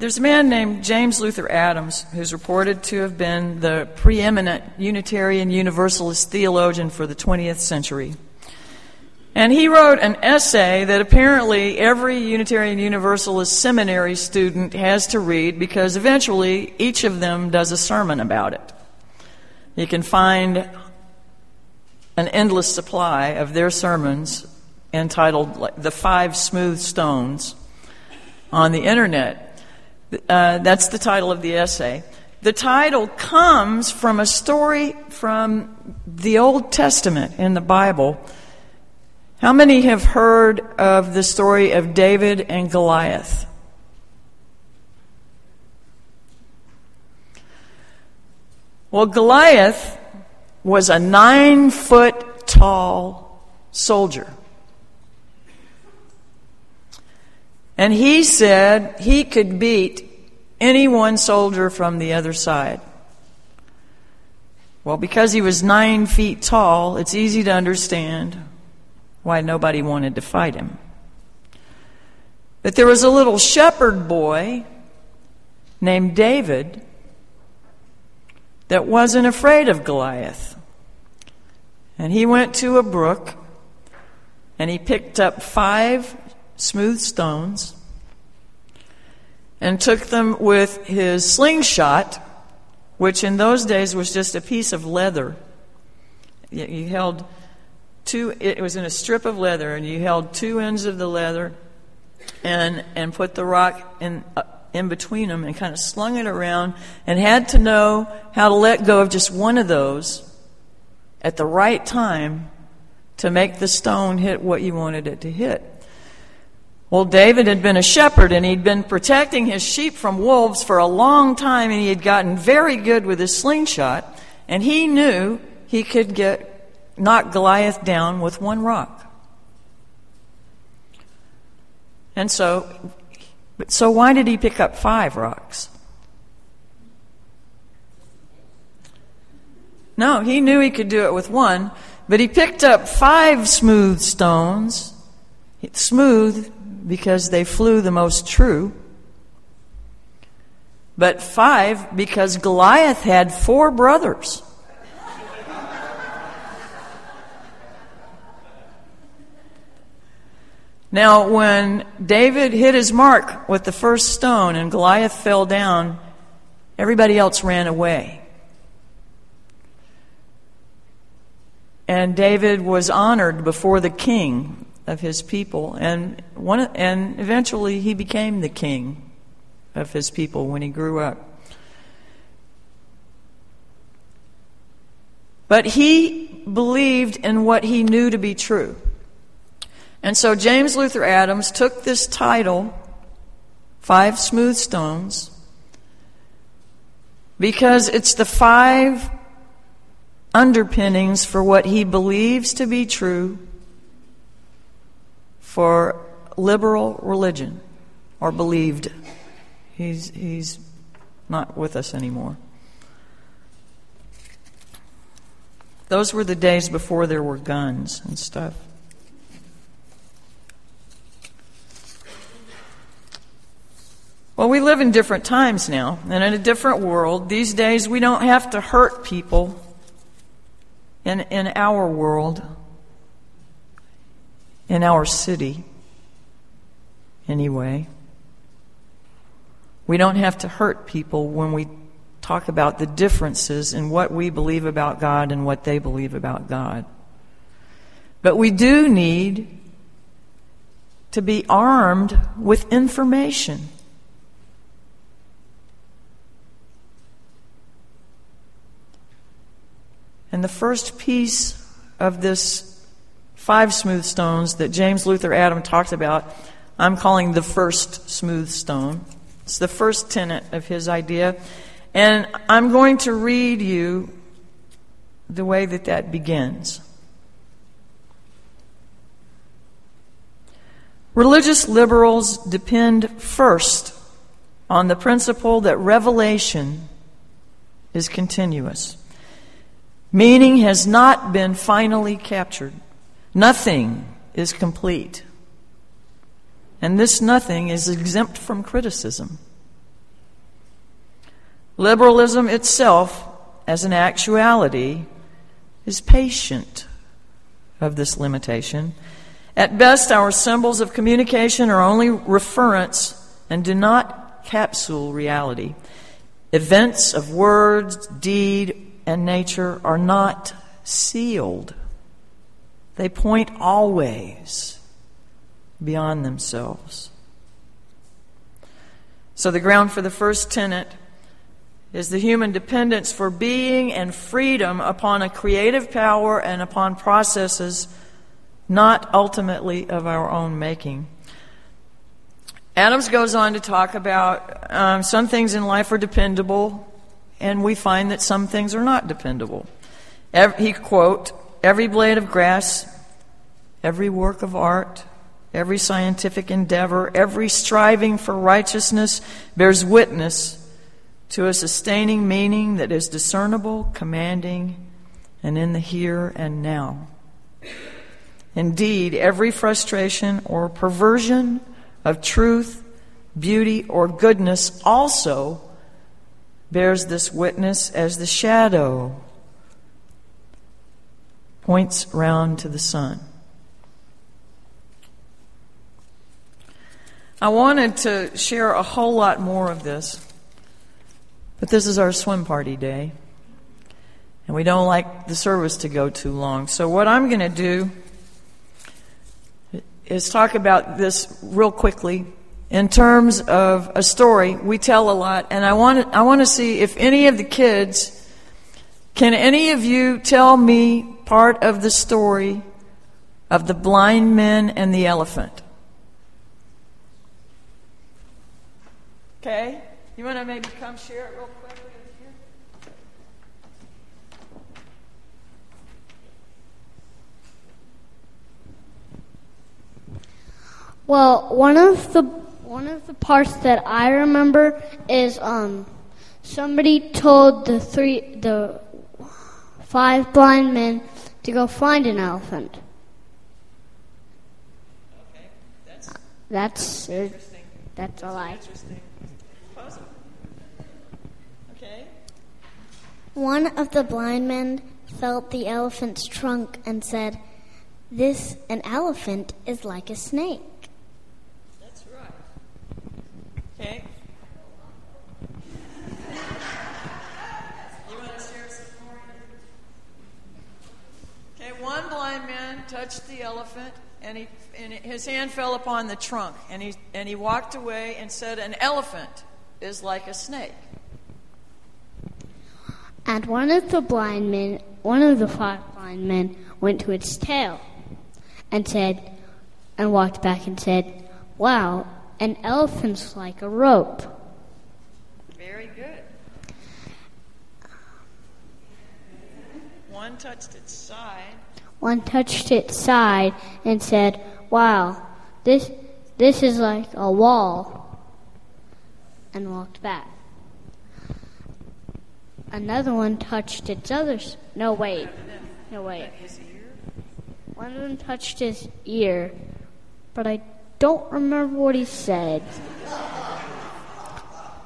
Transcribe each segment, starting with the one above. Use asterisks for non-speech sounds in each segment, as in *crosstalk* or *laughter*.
there's a man named James Luther Adams who's reported to have been the preeminent Unitarian Universalist theologian for the 20th century. And he wrote an essay that apparently every Unitarian Universalist seminary student has to read because eventually each of them does a sermon about it. You can find an endless supply of their sermons entitled The Five Smooth Stones on the internet. Uh, that's the title of the essay. The title comes from a story from the Old Testament in the Bible how many have heard of the story of David and Goliath? Well, Goliath was a nine foot tall soldier. And he said he could beat any one soldier from the other side. Well, because he was nine feet tall, it's easy to understand why nobody wanted to fight him. But there was a little shepherd boy named David that wasn't afraid of Goliath. And he went to a brook and he picked up five smooth stones and took them with his slingshot, which in those days was just a piece of leather. He held two, it was in a strip of leather, and you held two ends of the leather and, and put the rock in, uh, in between them and kind of slung it around and had to know how to let go of just one of those at the right time to make the stone hit what you wanted it to hit. Well, David had been a shepherd and he'd been protecting his sheep from wolves for a long time and he had gotten very good with his slingshot and he knew he could get knock Goliath down with one rock. And so, so why did he pick up five rocks? No, he knew he could do it with one, but he picked up five smooth stones. Smooth because they flew the most true. But five because Goliath had four brothers. Now, when David hit his mark with the first stone and Goliath fell down, everybody else ran away. And David was honored before the king of his people, and, one, and eventually he became the king of his people when he grew up. But he believed in what he knew to be true. And so James Luther Adams took this title, Five Smooth Stones, because it's the five underpinnings for what he believes to be true for liberal religion, or believed. He's, he's not with us anymore. Those were the days before there were guns and stuff. Well, we live in different times now and in a different world. These days, we don't have to hurt people in, in our world, in our city, anyway. We don't have to hurt people when we talk about the differences in what we believe about God and what they believe about God. But we do need to be armed with information. And the first piece of this five smooth stones that James Luther Adam talked about, I'm calling the first smooth stone. It's the first tenet of his idea. And I'm going to read you the way that that begins. Religious liberals depend first on the principle that revelation is continuous. Meaning has not been finally captured. Nothing is complete. And this nothing is exempt from criticism. Liberalism itself, as an actuality, is patient of this limitation. At best, our symbols of communication are only reference and do not capsule reality. Events of words, deed, and nature are not sealed. They point always beyond themselves. So, the ground for the first tenet is the human dependence for being and freedom upon a creative power and upon processes not ultimately of our own making. Adams goes on to talk about um, some things in life are dependable, and we find that some things are not dependable. Every, he quote, "Every blade of grass, every work of art, every scientific endeavor, every striving for righteousness bears witness to a sustaining meaning that is discernible, commanding, and in the here and now." Indeed, every frustration or perversion of truth, beauty, or goodness also bears this witness as the shadow points round to the sun. I wanted to share a whole lot more of this, but this is our swim party day, and we don't like the service to go too long. So, what I'm going to do is talk about this real quickly in terms of a story. We tell a lot, and I want I want to see if any of the kids can any of you tell me part of the story of the blind men and the elephant? Okay? You want to maybe come share it real quick? Well, one of the one of the parts that I remember is um, somebody told the three the five blind men to go find an elephant. Okay, that's that's interesting. That's all I. Interesting. Okay. One of the blind men felt the elephant's trunk and said, "This an elephant is like a snake." That's right. Okay. You want to share some more? Okay, one blind man touched the elephant and he and his hand fell upon the trunk and he and he walked away and said an elephant is like a snake. And one of the blind men, one of the five blind men went to its tail and said and walked back and said, "Wow, an elephant's like a rope. Very good. One touched its side. One touched its side and said, Wow, this, this is like a wall, and walked back. Another one touched its other's. No, wait. No, wait. One of them touched his ear, but I don't remember what he said.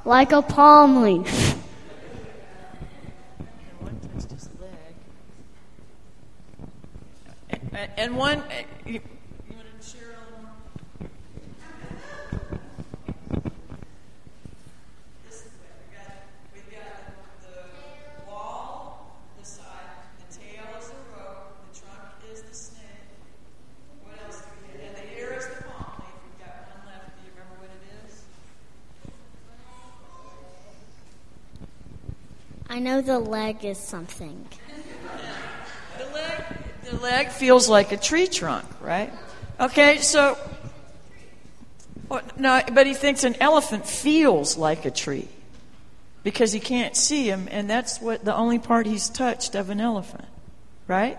Like a palm leaf. And one, uh, I know the leg is something. The leg, the leg feels like a tree trunk, right? Okay, so no, but he thinks an elephant feels like a tree because he can't see him, and that's what the only part he's touched of an elephant, right?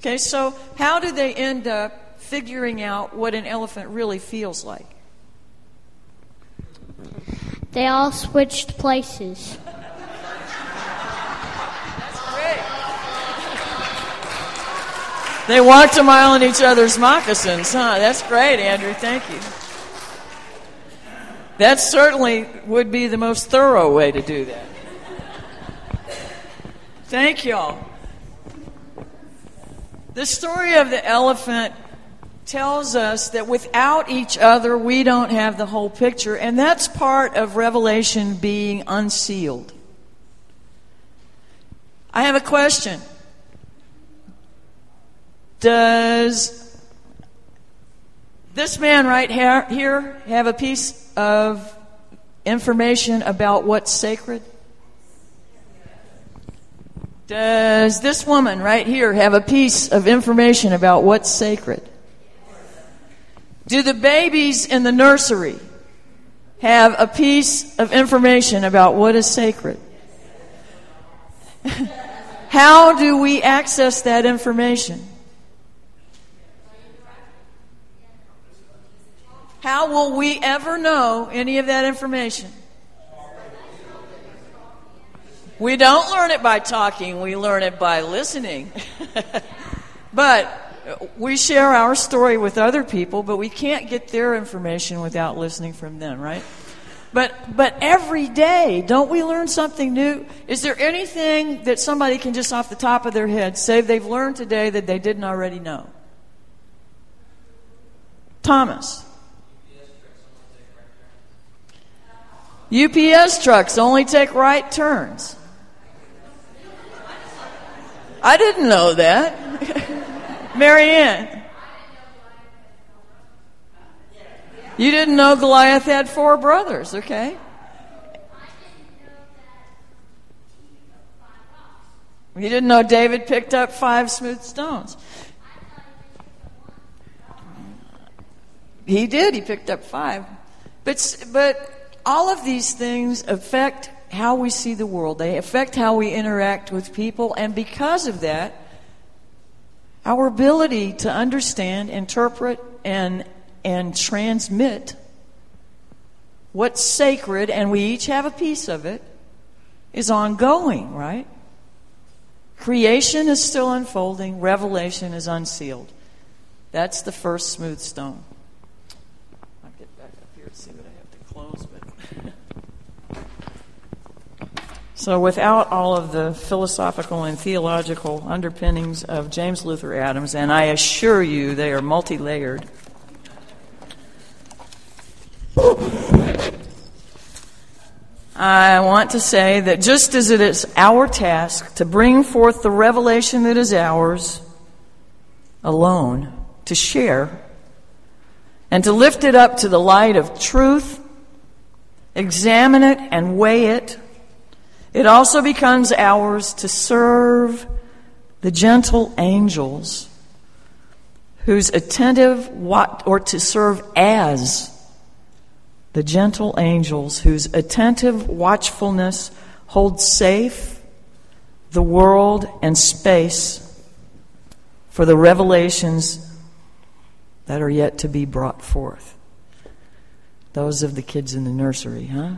Okay, so how do they end up figuring out what an elephant really feels like? They all switched places. They walked a mile in each other's moccasins, huh? That's great, Andrew. Thank you. That certainly would be the most thorough way to do that. Thank y'all. The story of the elephant tells us that without each other, we don't have the whole picture, and that's part of Revelation being unsealed. I have a question. Does this man right here have a piece of information about what's sacred? Does this woman right here have a piece of information about what's sacred? Do the babies in the nursery have a piece of information about what is sacred? *laughs* How do we access that information? How will we ever know any of that information? We don't learn it by talking, we learn it by listening. *laughs* but we share our story with other people, but we can't get their information without listening from them, right? But but every day, don't we learn something new? Is there anything that somebody can just off the top of their head say they've learned today that they didn't already know? Thomas. UPS trucks only take right turns. I didn't know that. *laughs* Marianne. You didn't know Goliath had four brothers, okay? You didn't know David picked up five smooth stones. He did. He picked up five. But, but all of these things affect how we see the world, they affect how we interact with people, and because of that, our ability to understand, interpret, and, and transmit what's sacred, and we each have a piece of it, is ongoing, right? Creation is still unfolding, revelation is unsealed. That's the first smooth stone. So, without all of the philosophical and theological underpinnings of James Luther Adams, and I assure you they are multi layered, I want to say that just as it is our task to bring forth the revelation that is ours alone, to share, and to lift it up to the light of truth, examine it and weigh it it also becomes ours to serve the gentle angels whose attentive or to serve as the gentle angels whose attentive watchfulness holds safe the world and space for the revelations that are yet to be brought forth. Those of the kids in the nursery, huh?